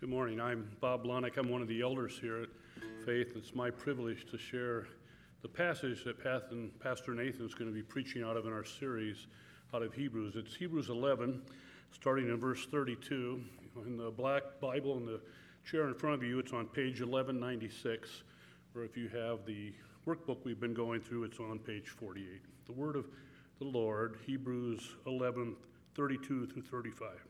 Good morning. I'm Bob Blonick. I'm one of the elders here at Faith. It's my privilege to share the passage that Pastor Nathan is going to be preaching out of in our series out of Hebrews. It's Hebrews 11, starting in verse 32. In the black Bible in the chair in front of you, it's on page 1196, or if you have the workbook we've been going through, it's on page 48. The word of the Lord, Hebrews 11, 32 through 35.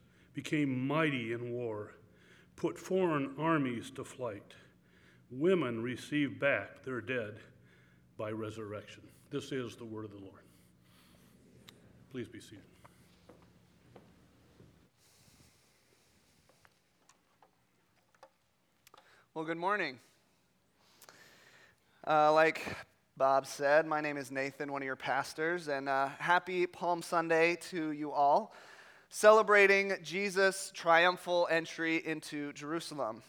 became mighty in war, put foreign armies to flight. Women received back their dead by resurrection. This is the word of the Lord. Please be seated. Well, good morning. Uh, like Bob said, my name is Nathan, one of your pastors, and uh, happy Palm Sunday to you all celebrating Jesus' triumphal entry into Jerusalem.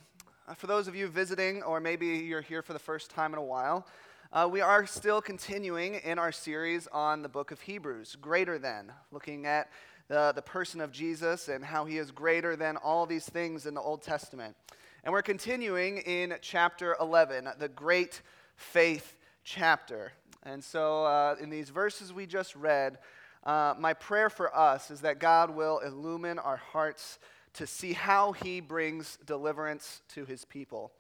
Uh, for those of you visiting, or maybe you're here for the first time in a while, uh, we are still continuing in our series on the book of Hebrews, Greater Than, looking at the, the person of Jesus and how he is greater than all these things in the Old Testament. And we're continuing in chapter 11, the great faith chapter. And so, uh, in these verses we just read, uh, my prayer for us is that God will illumine our hearts to see how He brings deliverance to His people.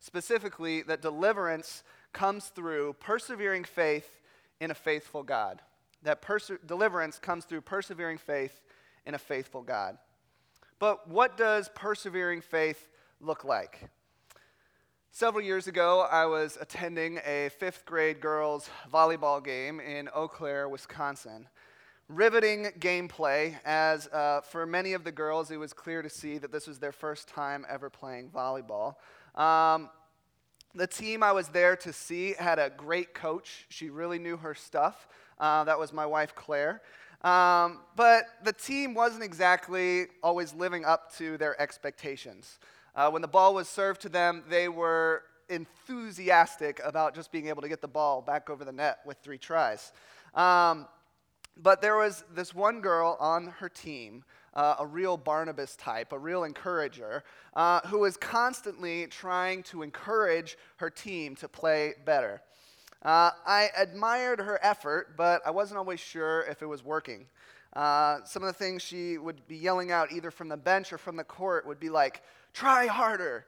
Specifically, that deliverance comes through persevering faith in a faithful God. That deliverance comes through persevering faith in a faithful God. But what does persevering faith look like? Several years ago, I was attending a fifth grade girls' volleyball game in Eau Claire, Wisconsin riveting gameplay, as uh, for many of the girls, it was clear to see that this was their first time ever playing volleyball. Um, the team I was there to see had a great coach. She really knew her stuff. Uh, that was my wife, Claire. Um, but the team wasn't exactly always living up to their expectations. Uh, when the ball was served to them, they were enthusiastic about just being able to get the ball back over the net with three tries. Um, but there was this one girl on her team, uh, a real Barnabas type, a real encourager, uh, who was constantly trying to encourage her team to play better. Uh, I admired her effort, but I wasn't always sure if it was working. Uh, some of the things she would be yelling out, either from the bench or from the court, would be like, "Try harder."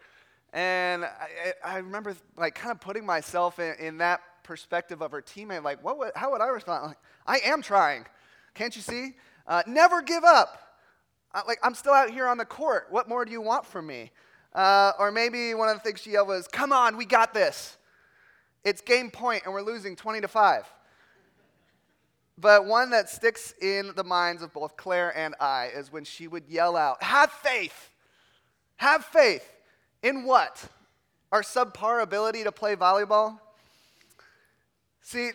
And I, I remember, like, kind of putting myself in, in that perspective of her teammate, like, what would, how would I respond? Like, I am trying. Can't you see? Uh, never give up. Uh, like, I'm still out here on the court. What more do you want from me? Uh, or maybe one of the things she yelled was, Come on, we got this. It's game point and we're losing 20 to 5. But one that sticks in the minds of both Claire and I is when she would yell out, Have faith! Have faith! In what? Our subpar ability to play volleyball? See,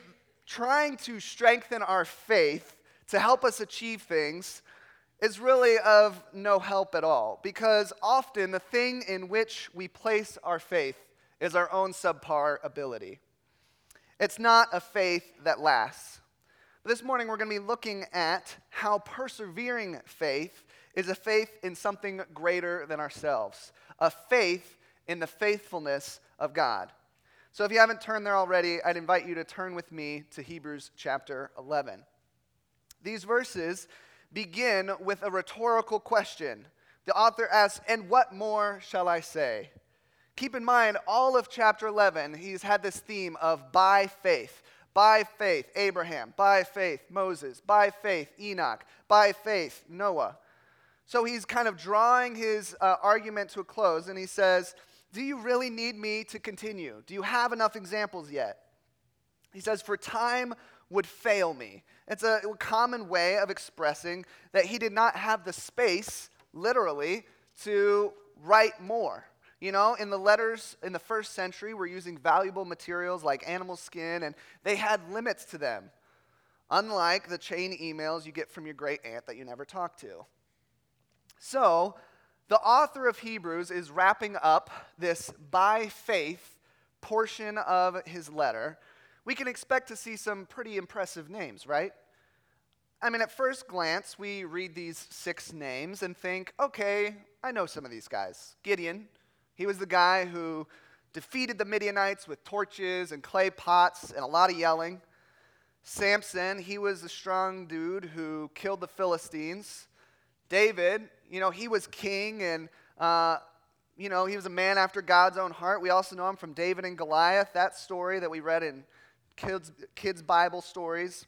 trying to strengthen our faith to help us achieve things is really of no help at all because often the thing in which we place our faith is our own subpar ability. It's not a faith that lasts. This morning we're going to be looking at how persevering faith is a faith in something greater than ourselves, a faith in the faithfulness of God. So if you haven't turned there already, I'd invite you to turn with me to Hebrews chapter 11. These verses begin with a rhetorical question. The author asks, And what more shall I say? Keep in mind, all of chapter 11, he's had this theme of by faith. By faith, Abraham. By faith, Moses. By faith, Enoch. By faith, Noah. So he's kind of drawing his uh, argument to a close, and he says, do you really need me to continue? Do you have enough examples yet? He says, For time would fail me. It's a common way of expressing that he did not have the space, literally, to write more. You know, in the letters in the first century, we're using valuable materials like animal skin, and they had limits to them, unlike the chain emails you get from your great aunt that you never talk to. So, the author of Hebrews is wrapping up this by faith portion of his letter. We can expect to see some pretty impressive names, right? I mean, at first glance, we read these six names and think, okay, I know some of these guys. Gideon, he was the guy who defeated the Midianites with torches and clay pots and a lot of yelling. Samson, he was a strong dude who killed the Philistines. David, you know, he was king and, uh, you know, he was a man after God's own heart. We also know him from David and Goliath, that story that we read in kids, kids' Bible stories.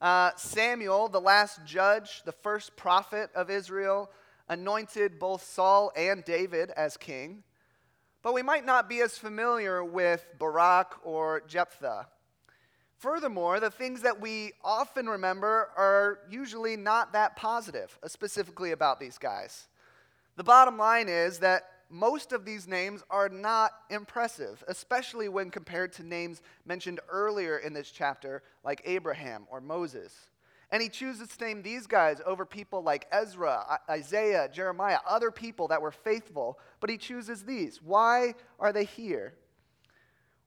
Uh, Samuel, the last judge, the first prophet of Israel, anointed both Saul and David as king but we might not be as familiar with Barak or Jephthah. Furthermore, the things that we often remember are usually not that positive, uh, specifically about these guys. The bottom line is that most of these names are not impressive, especially when compared to names mentioned earlier in this chapter, like Abraham or Moses. And he chooses to name these guys over people like Ezra, Isaiah, Jeremiah, other people that were faithful, but he chooses these. Why are they here?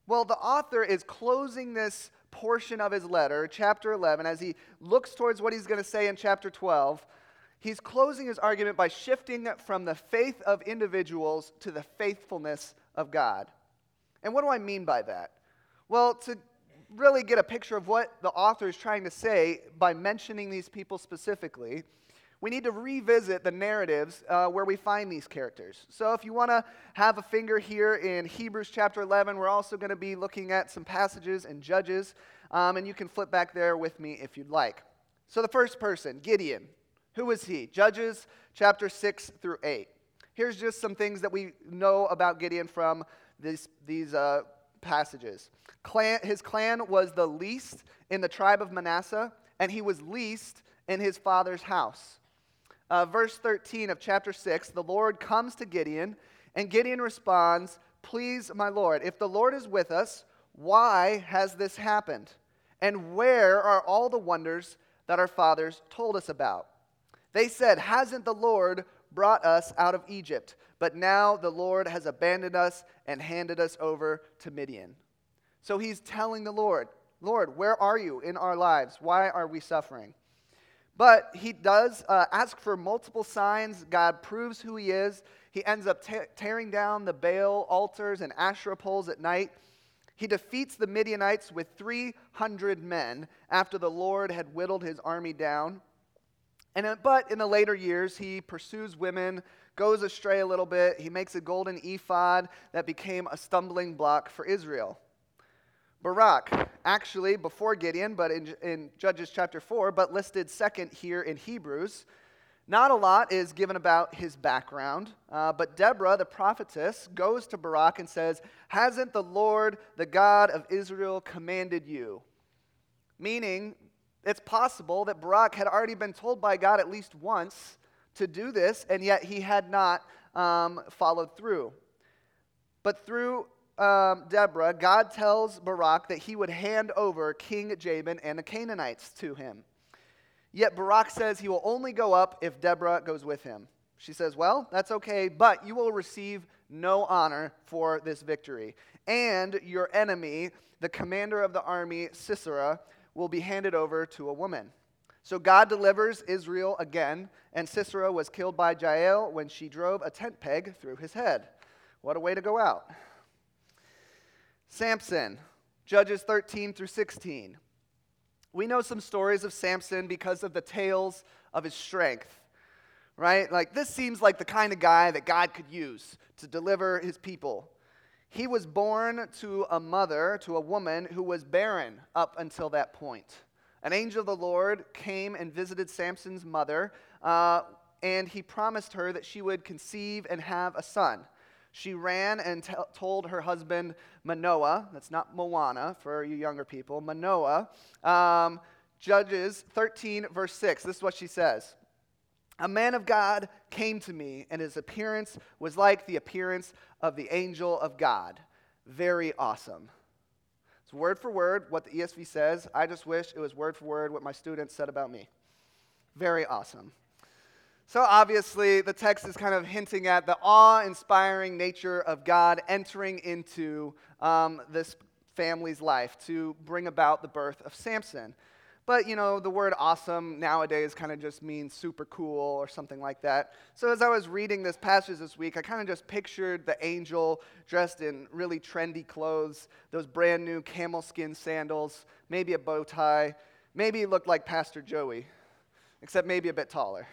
Well, the author is closing this portion of his letter, chapter 11, as he looks towards what he's going to say in chapter 12. He's closing his argument by shifting from the faith of individuals to the faithfulness of God. And what do I mean by that? Well, to really get a picture of what the author is trying to say by mentioning these people specifically, we need to revisit the narratives uh, where we find these characters. So, if you want to have a finger here in Hebrews chapter 11, we're also going to be looking at some passages in Judges, um, and you can flip back there with me if you'd like. So, the first person, Gideon. Who was he? Judges chapter 6 through 8. Here's just some things that we know about Gideon from this, these uh, passages. Clan, his clan was the least in the tribe of Manasseh, and he was least in his father's house. Uh, verse 13 of chapter 6 the Lord comes to Gideon, and Gideon responds, Please, my Lord, if the Lord is with us, why has this happened? And where are all the wonders that our fathers told us about? They said, Hasn't the Lord brought us out of Egypt? But now the Lord has abandoned us and handed us over to Midian. So he's telling the Lord, Lord, where are you in our lives? Why are we suffering? But he does uh, ask for multiple signs. God proves who he is. He ends up te- tearing down the Baal altars and Asherah poles at night. He defeats the Midianites with 300 men after the Lord had whittled his army down. And, uh, but in the later years, he pursues women, goes astray a little bit. He makes a golden ephod that became a stumbling block for Israel. Barak, actually before Gideon, but in, in Judges chapter 4, but listed second here in Hebrews. Not a lot is given about his background, uh, but Deborah, the prophetess, goes to Barak and says, Hasn't the Lord, the God of Israel, commanded you? Meaning, it's possible that Barak had already been told by God at least once to do this, and yet he had not um, followed through. But through um, Deborah, God tells Barak that he would hand over King Jabin and the Canaanites to him. Yet Barak says he will only go up if Deborah goes with him. She says, Well, that's okay, but you will receive no honor for this victory. And your enemy, the commander of the army, Sisera, will be handed over to a woman. So God delivers Israel again, and Sisera was killed by Jael when she drove a tent peg through his head. What a way to go out. Samson, Judges 13 through 16. We know some stories of Samson because of the tales of his strength, right? Like, this seems like the kind of guy that God could use to deliver his people. He was born to a mother, to a woman who was barren up until that point. An angel of the Lord came and visited Samson's mother, uh, and he promised her that she would conceive and have a son. She ran and t- told her husband Manoah, that's not Moana for you younger people, Manoah, um, Judges 13, verse 6. This is what she says a man of God came to me, and his appearance was like the appearance of the angel of God. Very awesome. It's word for word what the ESV says. I just wish it was word for word what my students said about me. Very awesome. So, obviously, the text is kind of hinting at the awe inspiring nature of God entering into um, this family's life to bring about the birth of Samson. But, you know, the word awesome nowadays kind of just means super cool or something like that. So, as I was reading this passage this week, I kind of just pictured the angel dressed in really trendy clothes, those brand new camel skin sandals, maybe a bow tie. Maybe he looked like Pastor Joey, except maybe a bit taller.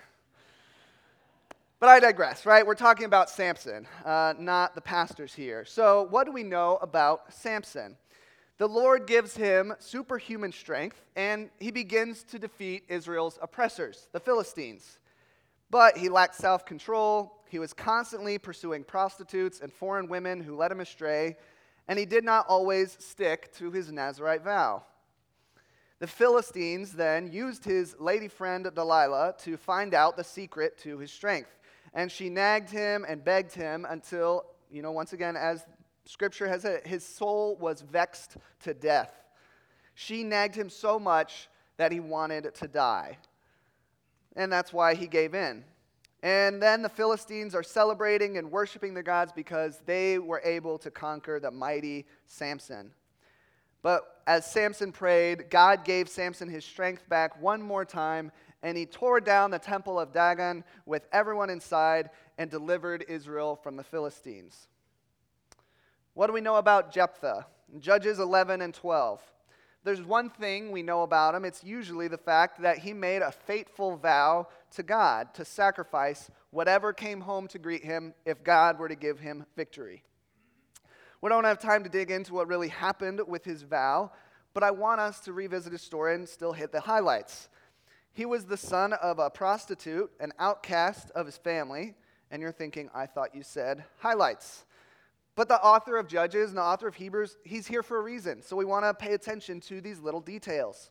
But I digress, right? We're talking about Samson, uh, not the pastors here. So, what do we know about Samson? the Lord gives him superhuman strength, and he begins to defeat Israel's oppressors, the Philistines. But he lacked self control. He was constantly pursuing prostitutes and foreign women who led him astray, and he did not always stick to his Nazarite vow. The Philistines then used his lady friend Delilah to find out the secret to his strength. And she nagged him and begged him until, you know, once again, as Scripture has it, his soul was vexed to death. She nagged him so much that he wanted to die. And that's why he gave in. And then the Philistines are celebrating and worshiping their gods because they were able to conquer the mighty Samson. But as Samson prayed, God gave Samson his strength back one more time, and he tore down the temple of Dagon with everyone inside and delivered Israel from the Philistines. What do we know about Jephthah? Judges 11 and 12. There's one thing we know about him. It's usually the fact that he made a fateful vow to God to sacrifice whatever came home to greet him if God were to give him victory. We don't have time to dig into what really happened with his vow, but I want us to revisit his story and still hit the highlights. He was the son of a prostitute, an outcast of his family, and you're thinking, I thought you said highlights. But the author of Judges and the author of Hebrews, he's here for a reason. So we want to pay attention to these little details.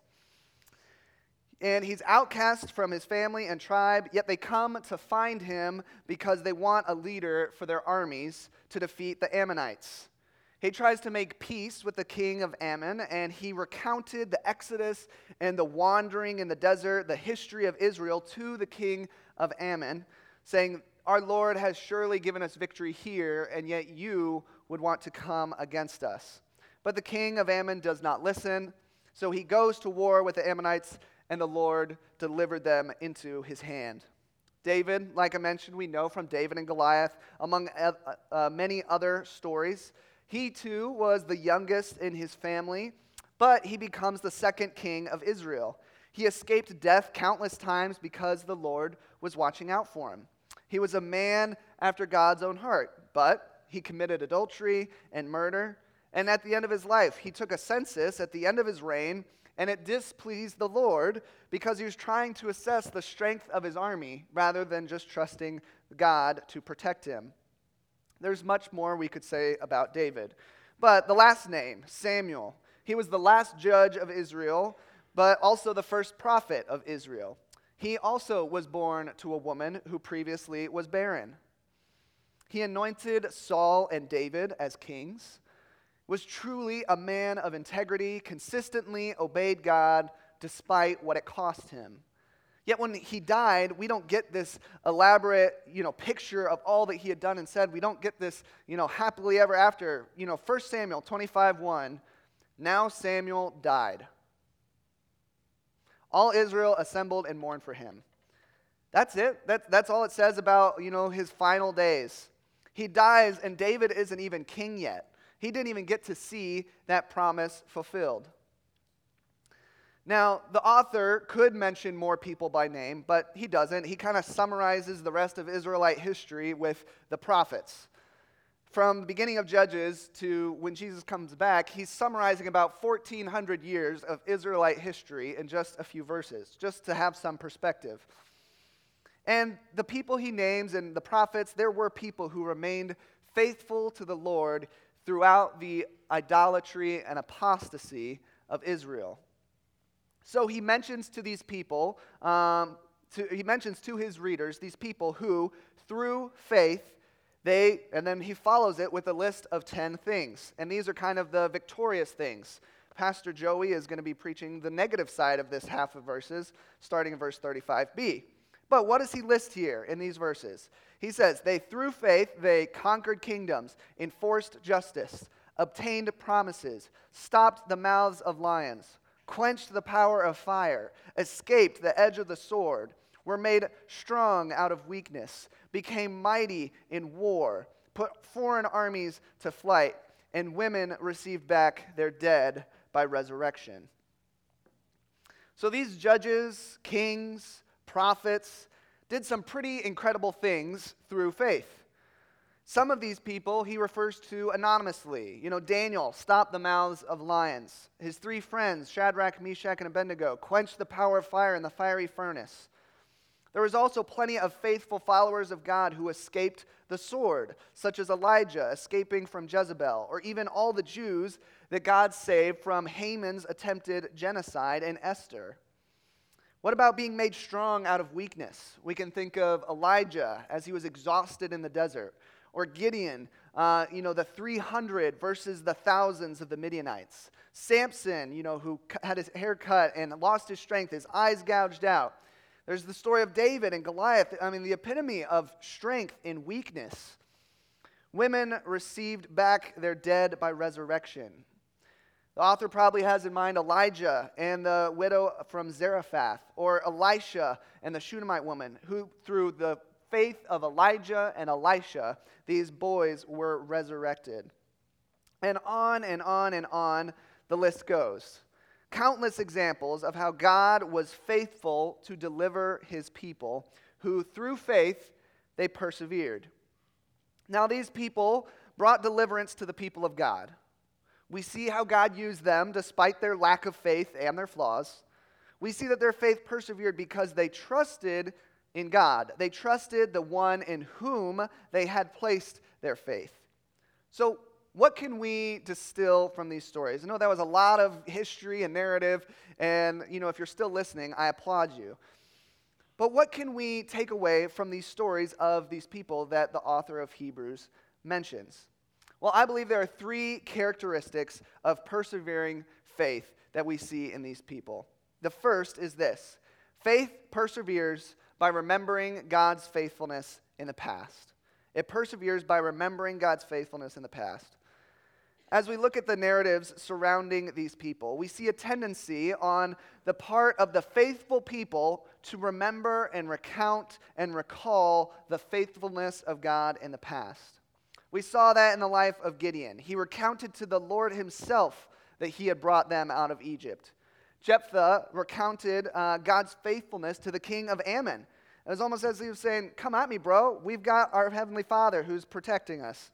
And he's outcast from his family and tribe, yet they come to find him because they want a leader for their armies to defeat the Ammonites. He tries to make peace with the king of Ammon, and he recounted the Exodus and the wandering in the desert, the history of Israel to the king of Ammon, saying, our Lord has surely given us victory here, and yet you would want to come against us. But the king of Ammon does not listen, so he goes to war with the Ammonites, and the Lord delivered them into his hand. David, like I mentioned, we know from David and Goliath, among uh, uh, many other stories. He too was the youngest in his family, but he becomes the second king of Israel. He escaped death countless times because the Lord was watching out for him. He was a man after God's own heart, but he committed adultery and murder. And at the end of his life, he took a census at the end of his reign, and it displeased the Lord because he was trying to assess the strength of his army rather than just trusting God to protect him. There's much more we could say about David. But the last name, Samuel, he was the last judge of Israel, but also the first prophet of Israel. He also was born to a woman who previously was barren. He anointed Saul and David as kings, was truly a man of integrity, consistently obeyed God despite what it cost him. Yet when he died, we don't get this elaborate, you know, picture of all that he had done and said. We don't get this, you know, happily ever after. You know, 1 Samuel 25 1, now Samuel died. All Israel assembled and mourned for him. That's it. That, that's all it says about, you know, his final days. He dies, and David isn't even king yet. He didn't even get to see that promise fulfilled. Now, the author could mention more people by name, but he doesn't. He kind of summarizes the rest of Israelite history with the prophets from the beginning of Judges to when Jesus comes back, he's summarizing about 1,400 years of Israelite history in just a few verses, just to have some perspective. And the people he names and the prophets, there were people who remained faithful to the Lord throughout the idolatry and apostasy of Israel. So he mentions to these people um, to, he mentions to his readers these people who, through faith, they, and then he follows it with a list of 10 things. And these are kind of the victorious things. Pastor Joey is going to be preaching the negative side of this half of verses, starting in verse 35b. But what does he list here in these verses? He says, They, through faith, they conquered kingdoms, enforced justice, obtained promises, stopped the mouths of lions, quenched the power of fire, escaped the edge of the sword, were made strong out of weakness, became mighty in war, put foreign armies to flight, and women received back their dead by resurrection. So these judges, kings, prophets did some pretty incredible things through faith. Some of these people he refers to anonymously. You know, Daniel stopped the mouths of lions. His three friends, Shadrach, Meshach, and Abednego, quenched the power of fire in the fiery furnace. There was also plenty of faithful followers of God who escaped the sword, such as Elijah escaping from Jezebel, or even all the Jews that God saved from Haman's attempted genocide and Esther. What about being made strong out of weakness? We can think of Elijah as he was exhausted in the desert, or Gideon, uh, you know, the 300 versus the thousands of the Midianites. Samson, you know, who had his hair cut and lost his strength, his eyes gouged out. There's the story of David and Goliath. I mean, the epitome of strength in weakness. Women received back their dead by resurrection. The author probably has in mind Elijah and the widow from Zarephath, or Elisha and the Shunammite woman, who, through the faith of Elijah and Elisha, these boys were resurrected. And on and on and on the list goes. Countless examples of how God was faithful to deliver his people, who through faith they persevered. Now, these people brought deliverance to the people of God. We see how God used them despite their lack of faith and their flaws. We see that their faith persevered because they trusted in God. They trusted the one in whom they had placed their faith. So, what can we distill from these stories? I know that was a lot of history and narrative, and you know, if you're still listening, I applaud you. But what can we take away from these stories of these people that the author of Hebrews mentions? Well, I believe there are three characteristics of persevering faith that we see in these people. The first is this faith perseveres by remembering God's faithfulness in the past. It perseveres by remembering God's faithfulness in the past. As we look at the narratives surrounding these people, we see a tendency on the part of the faithful people to remember and recount and recall the faithfulness of God in the past. We saw that in the life of Gideon. He recounted to the Lord himself that he had brought them out of Egypt. Jephthah recounted uh, God's faithfulness to the king of Ammon. It was almost as if he was saying, Come at me, bro. We've got our heavenly father who's protecting us.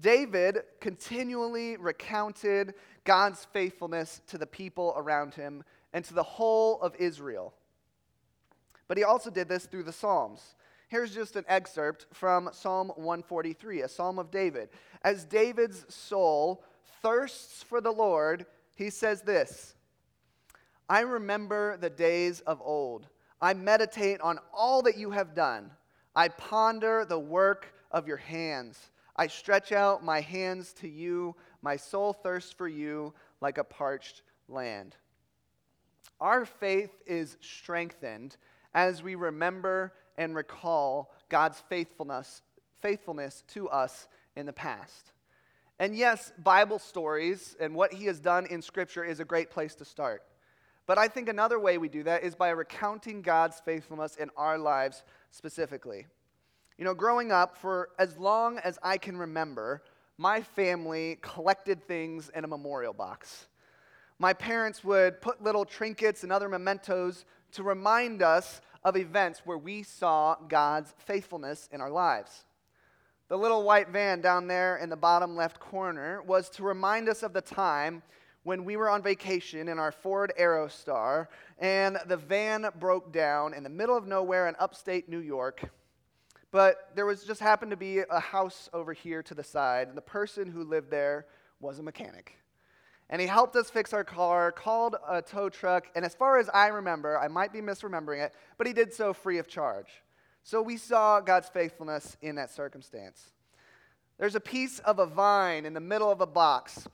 David continually recounted God's faithfulness to the people around him and to the whole of Israel. But he also did this through the Psalms. Here's just an excerpt from Psalm 143, a psalm of David. As David's soul thirsts for the Lord, he says this I remember the days of old. I meditate on all that you have done. I ponder the work of your hands. I stretch out my hands to you. My soul thirsts for you like a parched land. Our faith is strengthened as we remember and recall God's faithfulness, faithfulness to us in the past. And yes, Bible stories and what he has done in Scripture is a great place to start. But I think another way we do that is by recounting God's faithfulness in our lives specifically. You know, growing up, for as long as I can remember, my family collected things in a memorial box. My parents would put little trinkets and other mementos to remind us of events where we saw God's faithfulness in our lives. The little white van down there in the bottom left corner was to remind us of the time when we were on vacation in our Ford Aerostar and the van broke down in the middle of nowhere in upstate New York. But there was just happened to be a house over here to the side, and the person who lived there was a mechanic. And he helped us fix our car, called a tow truck, and as far as I remember, I might be misremembering it, but he did so free of charge. So we saw God's faithfulness in that circumstance. There's a piece of a vine in the middle of a box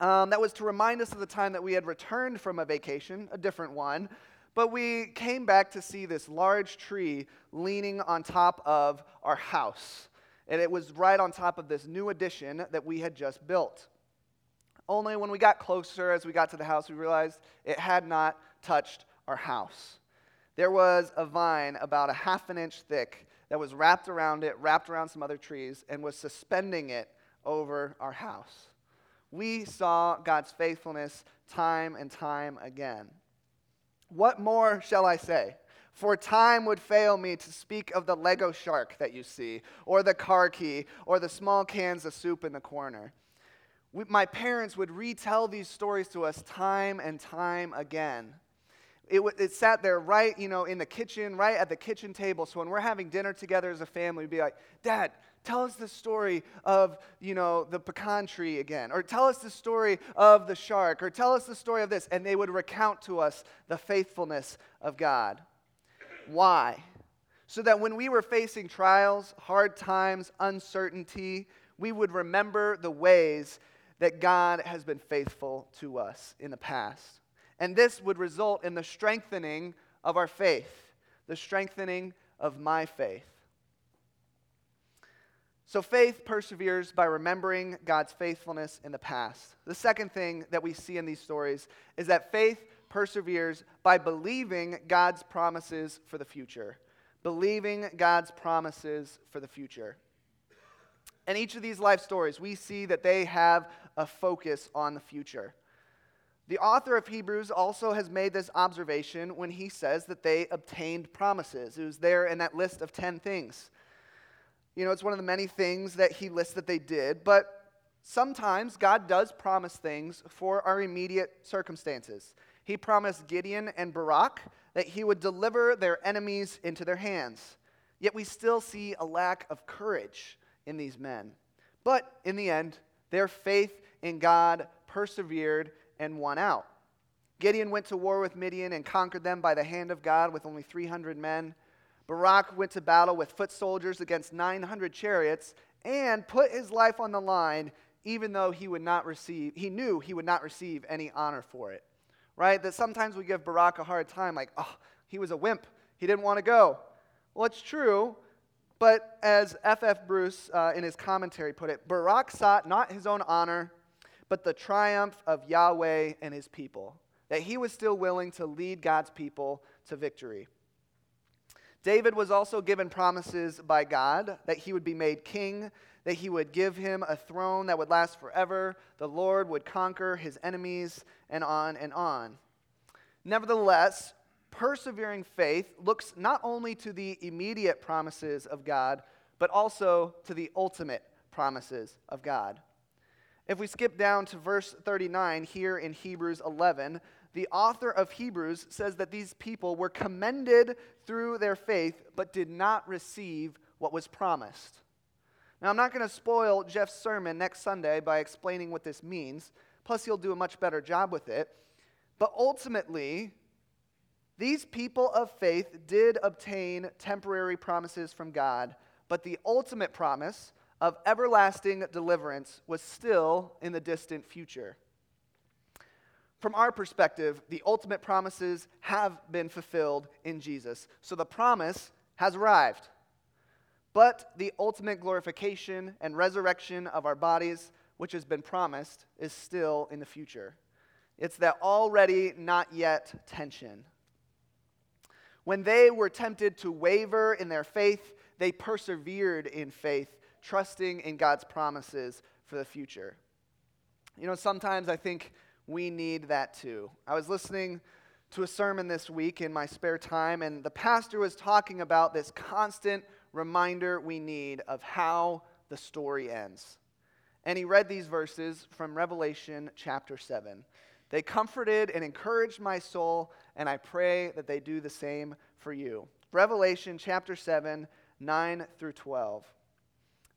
um, that was to remind us of the time that we had returned from a vacation, a different one, but we came back to see this large tree leaning on top of our house. And it was right on top of this new addition that we had just built. Only when we got closer, as we got to the house, we realized it had not touched our house. There was a vine about a half an inch thick that was wrapped around it, wrapped around some other trees, and was suspending it over our house. We saw God's faithfulness time and time again. What more shall I say? For time would fail me to speak of the Lego shark that you see, or the car key, or the small cans of soup in the corner. We, my parents would retell these stories to us time and time again. It, it sat there right, you know, in the kitchen, right at the kitchen table. So when we're having dinner together as a family, we'd be like, Dad, tell us the story of, you know, the pecan tree again. Or tell us the story of the shark. Or tell us the story of this. And they would recount to us the faithfulness of God. Why? So that when we were facing trials, hard times, uncertainty, we would remember the ways that God has been faithful to us in the past. And this would result in the strengthening of our faith, the strengthening of my faith. So, faith perseveres by remembering God's faithfulness in the past. The second thing that we see in these stories is that faith perseveres by believing God's promises for the future. Believing God's promises for the future. In each of these life stories, we see that they have a focus on the future. The author of Hebrews also has made this observation when he says that they obtained promises. It was there in that list of 10 things. You know, it's one of the many things that he lists that they did, but sometimes God does promise things for our immediate circumstances. He promised Gideon and Barak that he would deliver their enemies into their hands. Yet we still see a lack of courage in these men. But in the end, their faith in God persevered and won out. Gideon went to war with Midian and conquered them by the hand of God with only 300 men. Barak went to battle with foot soldiers against 900 chariots and put his life on the line even though he would not receive he knew he would not receive any honor for it. Right? That sometimes we give Barak a hard time like, "Oh, he was a wimp. He didn't want to go." Well, it's true, but as F.F. Bruce uh, in his commentary put it, Barak sought not his own honor, but the triumph of Yahweh and his people, that he was still willing to lead God's people to victory. David was also given promises by God that he would be made king, that he would give him a throne that would last forever, the Lord would conquer his enemies, and on and on. Nevertheless, persevering faith looks not only to the immediate promises of God, but also to the ultimate promises of God. If we skip down to verse 39 here in Hebrews 11, the author of Hebrews says that these people were commended through their faith, but did not receive what was promised. Now, I'm not going to spoil Jeff's sermon next Sunday by explaining what this means, plus, he'll do a much better job with it. But ultimately, these people of faith did obtain temporary promises from God, but the ultimate promise of everlasting deliverance was still in the distant future. From our perspective, the ultimate promises have been fulfilled in Jesus. So the promise has arrived. But the ultimate glorification and resurrection of our bodies, which has been promised, is still in the future. It's that already not yet tension. When they were tempted to waver in their faith, they persevered in faith trusting in God's promises for the future. You know, sometimes I think we need that too. I was listening to a sermon this week in my spare time, and the pastor was talking about this constant reminder we need of how the story ends. And he read these verses from Revelation chapter 7. They comforted and encouraged my soul, and I pray that they do the same for you. Revelation chapter 7, 9 through 12.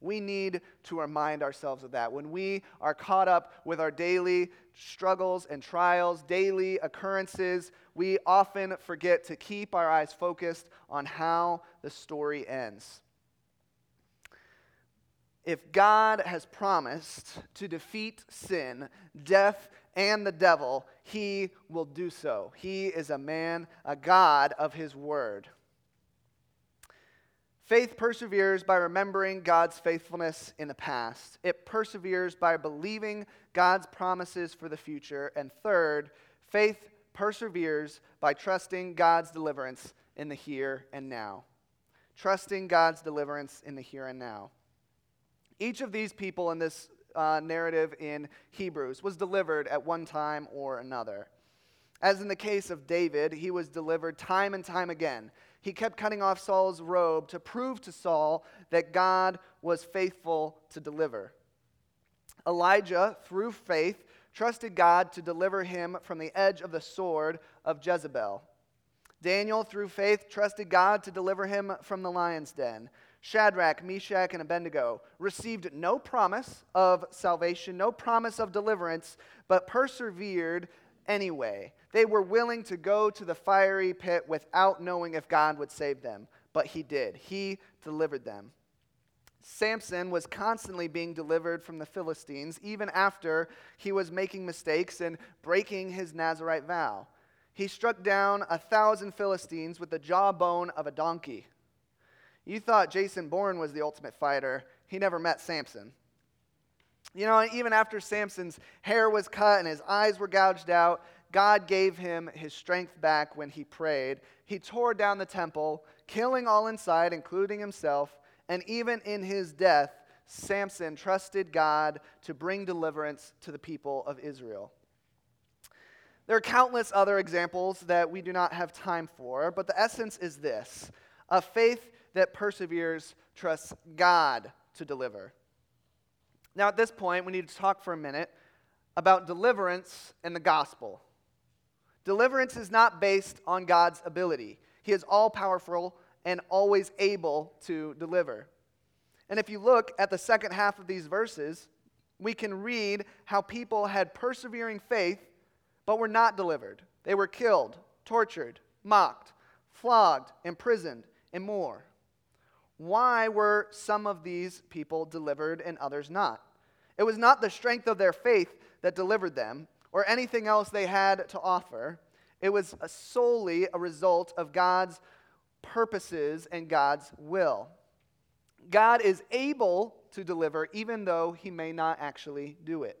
We need to remind ourselves of that. When we are caught up with our daily struggles and trials, daily occurrences, we often forget to keep our eyes focused on how the story ends. If God has promised to defeat sin, death, and the devil, he will do so. He is a man, a God of his word. Faith perseveres by remembering God's faithfulness in the past. It perseveres by believing God's promises for the future. And third, faith perseveres by trusting God's deliverance in the here and now. Trusting God's deliverance in the here and now. Each of these people in this uh, narrative in Hebrews was delivered at one time or another. As in the case of David, he was delivered time and time again he kept cutting off Saul's robe to prove to Saul that God was faithful to deliver. Elijah, through faith, trusted God to deliver him from the edge of the sword of Jezebel. Daniel, through faith, trusted God to deliver him from the lion's den. Shadrach, Meshach, and Abednego received no promise of salvation, no promise of deliverance, but persevered anyway. They were willing to go to the fiery pit without knowing if God would save them, but He did. He delivered them. Samson was constantly being delivered from the Philistines, even after he was making mistakes and breaking his Nazarite vow. He struck down a thousand Philistines with the jawbone of a donkey. You thought Jason Bourne was the ultimate fighter. He never met Samson. You know, even after Samson's hair was cut and his eyes were gouged out, God gave him his strength back when he prayed. He tore down the temple, killing all inside, including himself, and even in his death, Samson trusted God to bring deliverance to the people of Israel. There are countless other examples that we do not have time for, but the essence is this a faith that perseveres trusts God to deliver. Now, at this point, we need to talk for a minute about deliverance and the gospel. Deliverance is not based on God's ability, He is all powerful and always able to deliver. And if you look at the second half of these verses, we can read how people had persevering faith but were not delivered. They were killed, tortured, mocked, flogged, imprisoned, and more. Why were some of these people delivered and others not? It was not the strength of their faith that delivered them or anything else they had to offer. It was solely a result of God's purposes and God's will. God is able to deliver even though he may not actually do it.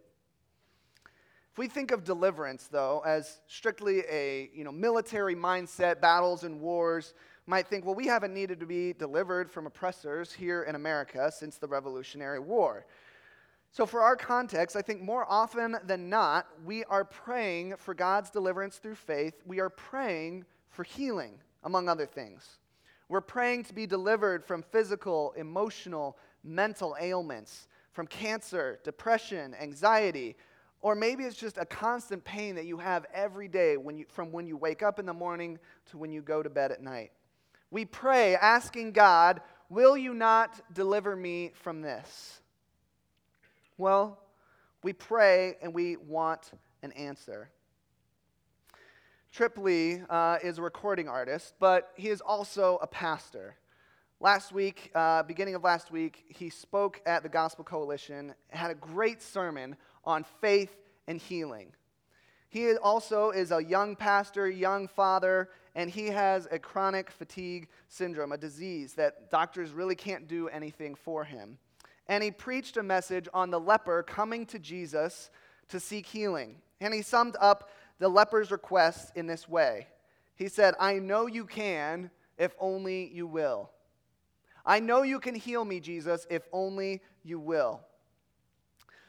If we think of deliverance, though, as strictly a you know, military mindset, battles and wars, might think, well, we haven't needed to be delivered from oppressors here in America since the Revolutionary War. So, for our context, I think more often than not, we are praying for God's deliverance through faith. We are praying for healing, among other things. We're praying to be delivered from physical, emotional, mental ailments, from cancer, depression, anxiety, or maybe it's just a constant pain that you have every day when you, from when you wake up in the morning to when you go to bed at night. We pray asking God, Will you not deliver me from this? Well, we pray and we want an answer. Trip Lee uh, is a recording artist, but he is also a pastor. Last week, uh, beginning of last week, he spoke at the Gospel Coalition, had a great sermon on faith and healing. He also is a young pastor, young father, and he has a chronic fatigue syndrome, a disease that doctors really can't do anything for him. And he preached a message on the leper coming to Jesus to seek healing. And he summed up the leper's request in this way He said, I know you can if only you will. I know you can heal me, Jesus, if only you will.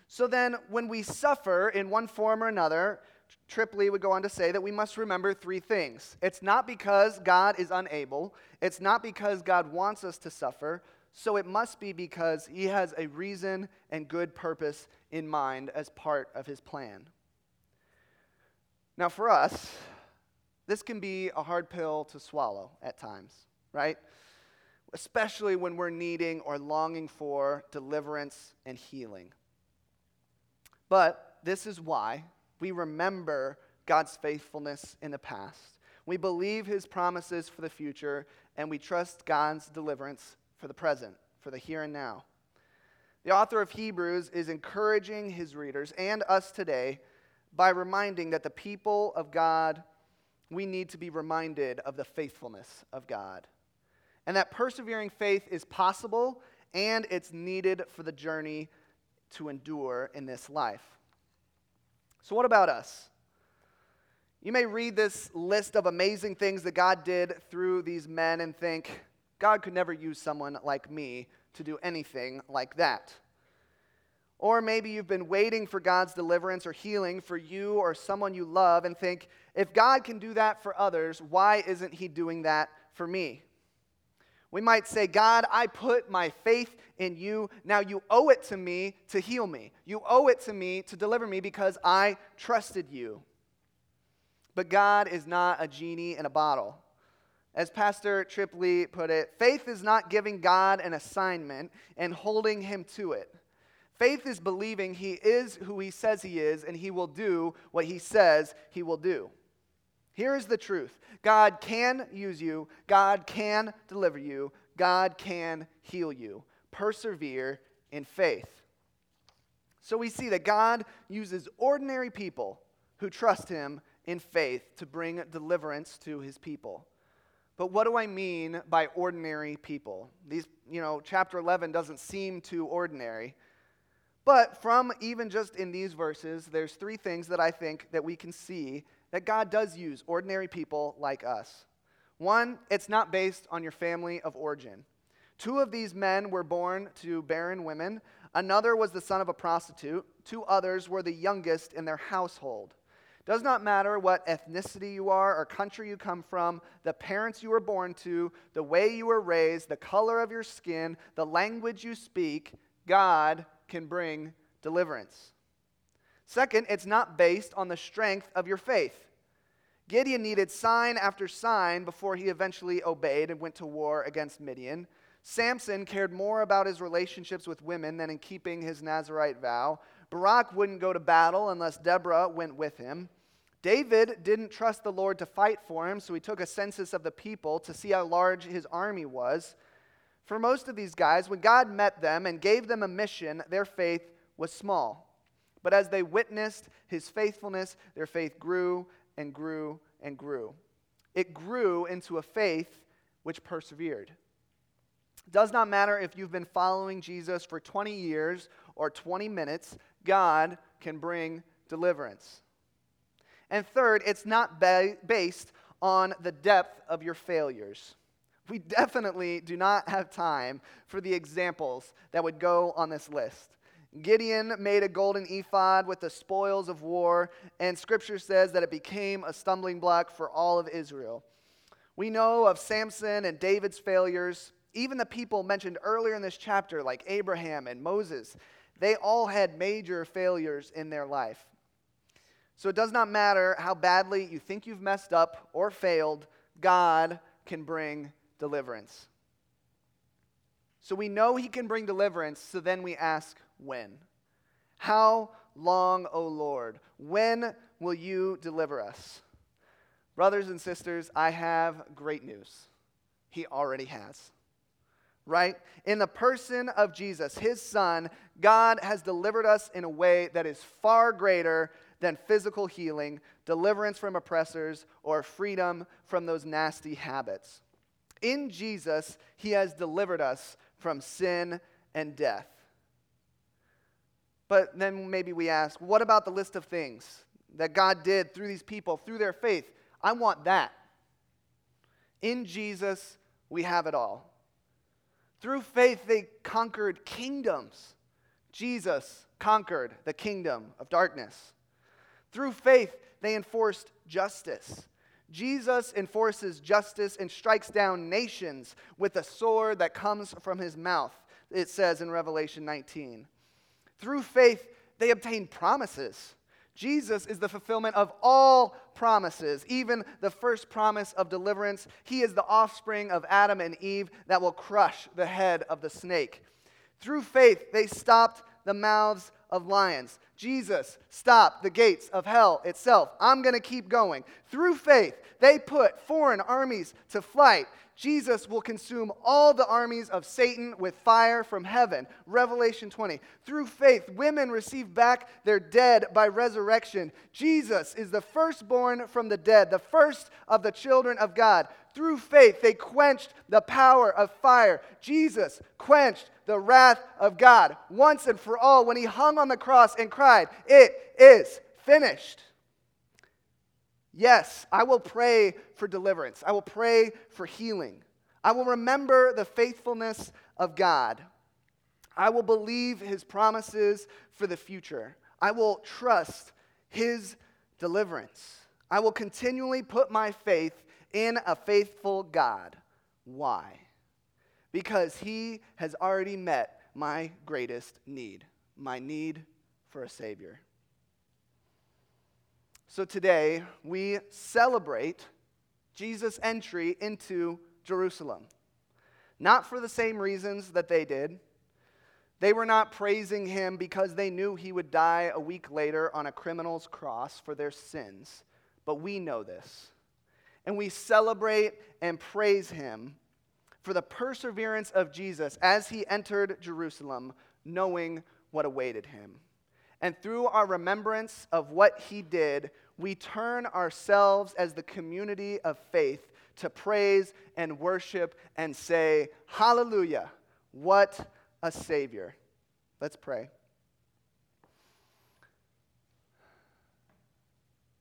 So then, when we suffer in one form or another, Trip Lee would go on to say that we must remember three things. It's not because God is unable, it's not because God wants us to suffer, so it must be because He has a reason and good purpose in mind as part of His plan. Now, for us, this can be a hard pill to swallow at times, right? Especially when we're needing or longing for deliverance and healing. But this is why we remember God's faithfulness in the past. We believe his promises for the future, and we trust God's deliverance for the present, for the here and now. The author of Hebrews is encouraging his readers and us today by reminding that the people of God, we need to be reminded of the faithfulness of God. And that persevering faith is possible and it's needed for the journey to endure in this life. So, what about us? You may read this list of amazing things that God did through these men and think, God could never use someone like me to do anything like that. Or maybe you've been waiting for God's deliverance or healing for you or someone you love and think, if God can do that for others, why isn't He doing that for me? We might say, God, I put my faith in you. Now you owe it to me to heal me. You owe it to me to deliver me because I trusted you. But God is not a genie in a bottle. As Pastor Trip Lee put it, faith is not giving God an assignment and holding him to it. Faith is believing he is who he says he is and he will do what he says he will do. Here is the truth God can use you, God can deliver you, God can heal you. Persevere in faith. So we see that God uses ordinary people who trust him in faith to bring deliverance to his people. But what do I mean by ordinary people? These, you know, chapter 11 doesn't seem too ordinary. But from even just in these verses, there's three things that I think that we can see that God does use ordinary people like us. One, it's not based on your family of origin. Two of these men were born to barren women. Another was the son of a prostitute. Two others were the youngest in their household. Does not matter what ethnicity you are or country you come from, the parents you were born to, the way you were raised, the color of your skin, the language you speak, God can bring deliverance. Second, it's not based on the strength of your faith. Gideon needed sign after sign before he eventually obeyed and went to war against Midian. Samson cared more about his relationships with women than in keeping his Nazarite vow. Barak wouldn't go to battle unless Deborah went with him. David didn't trust the Lord to fight for him, so he took a census of the people to see how large his army was. For most of these guys, when God met them and gave them a mission, their faith was small. But as they witnessed his faithfulness, their faith grew and grew and grew. It grew into a faith which persevered. It does not matter if you've been following Jesus for 20 years or 20 minutes, God can bring deliverance. And third, it's not ba- based on the depth of your failures. We definitely do not have time for the examples that would go on this list. Gideon made a golden ephod with the spoils of war, and scripture says that it became a stumbling block for all of Israel. We know of Samson and David's failures. Even the people mentioned earlier in this chapter, like Abraham and Moses, they all had major failures in their life. So it does not matter how badly you think you've messed up or failed, God can bring deliverance. So we know He can bring deliverance, so then we ask, when? How long, O Lord? When will you deliver us? Brothers and sisters, I have great news. He already has. Right? In the person of Jesus, his son, God has delivered us in a way that is far greater than physical healing, deliverance from oppressors, or freedom from those nasty habits. In Jesus, he has delivered us from sin and death. But then maybe we ask, what about the list of things that God did through these people, through their faith? I want that. In Jesus, we have it all. Through faith, they conquered kingdoms. Jesus conquered the kingdom of darkness. Through faith, they enforced justice. Jesus enforces justice and strikes down nations with a sword that comes from his mouth, it says in Revelation 19. Through faith, they obtain promises. Jesus is the fulfillment of all promises, even the first promise of deliverance. He is the offspring of Adam and Eve that will crush the head of the snake. Through faith, they stopped the mouths of lions. Jesus stopped the gates of hell itself. I'm going to keep going. Through faith, they put foreign armies to flight. Jesus will consume all the armies of Satan with fire from heaven. Revelation 20. Through faith, women receive back their dead by resurrection. Jesus is the firstborn from the dead, the first of the children of God. Through faith, they quenched the power of fire. Jesus quenched the wrath of God once and for all when he hung on the cross and cried, It is finished. Yes, I will pray for deliverance. I will pray for healing. I will remember the faithfulness of God. I will believe his promises for the future. I will trust his deliverance. I will continually put my faith in a faithful God. Why? Because he has already met my greatest need my need for a Savior. So today, we celebrate Jesus' entry into Jerusalem. Not for the same reasons that they did. They were not praising him because they knew he would die a week later on a criminal's cross for their sins. But we know this. And we celebrate and praise him for the perseverance of Jesus as he entered Jerusalem, knowing what awaited him. And through our remembrance of what he did, we turn ourselves as the community of faith to praise and worship and say, Hallelujah, what a Savior. Let's pray.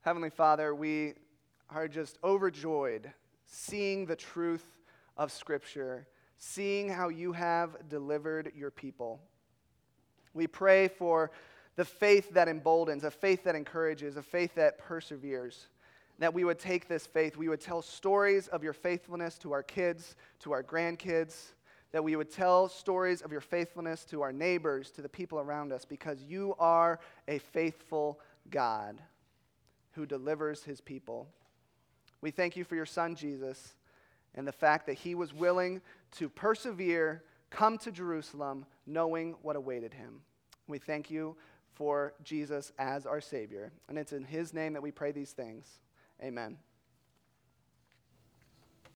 Heavenly Father, we are just overjoyed seeing the truth of Scripture, seeing how you have delivered your people. We pray for the faith that emboldens, a faith that encourages, a faith that perseveres. That we would take this faith, we would tell stories of your faithfulness to our kids, to our grandkids, that we would tell stories of your faithfulness to our neighbors, to the people around us, because you are a faithful God who delivers his people. We thank you for your son, Jesus, and the fact that he was willing to persevere, come to Jerusalem, knowing what awaited him. We thank you for Jesus as our Savior. And it's in His name that we pray these things. Amen.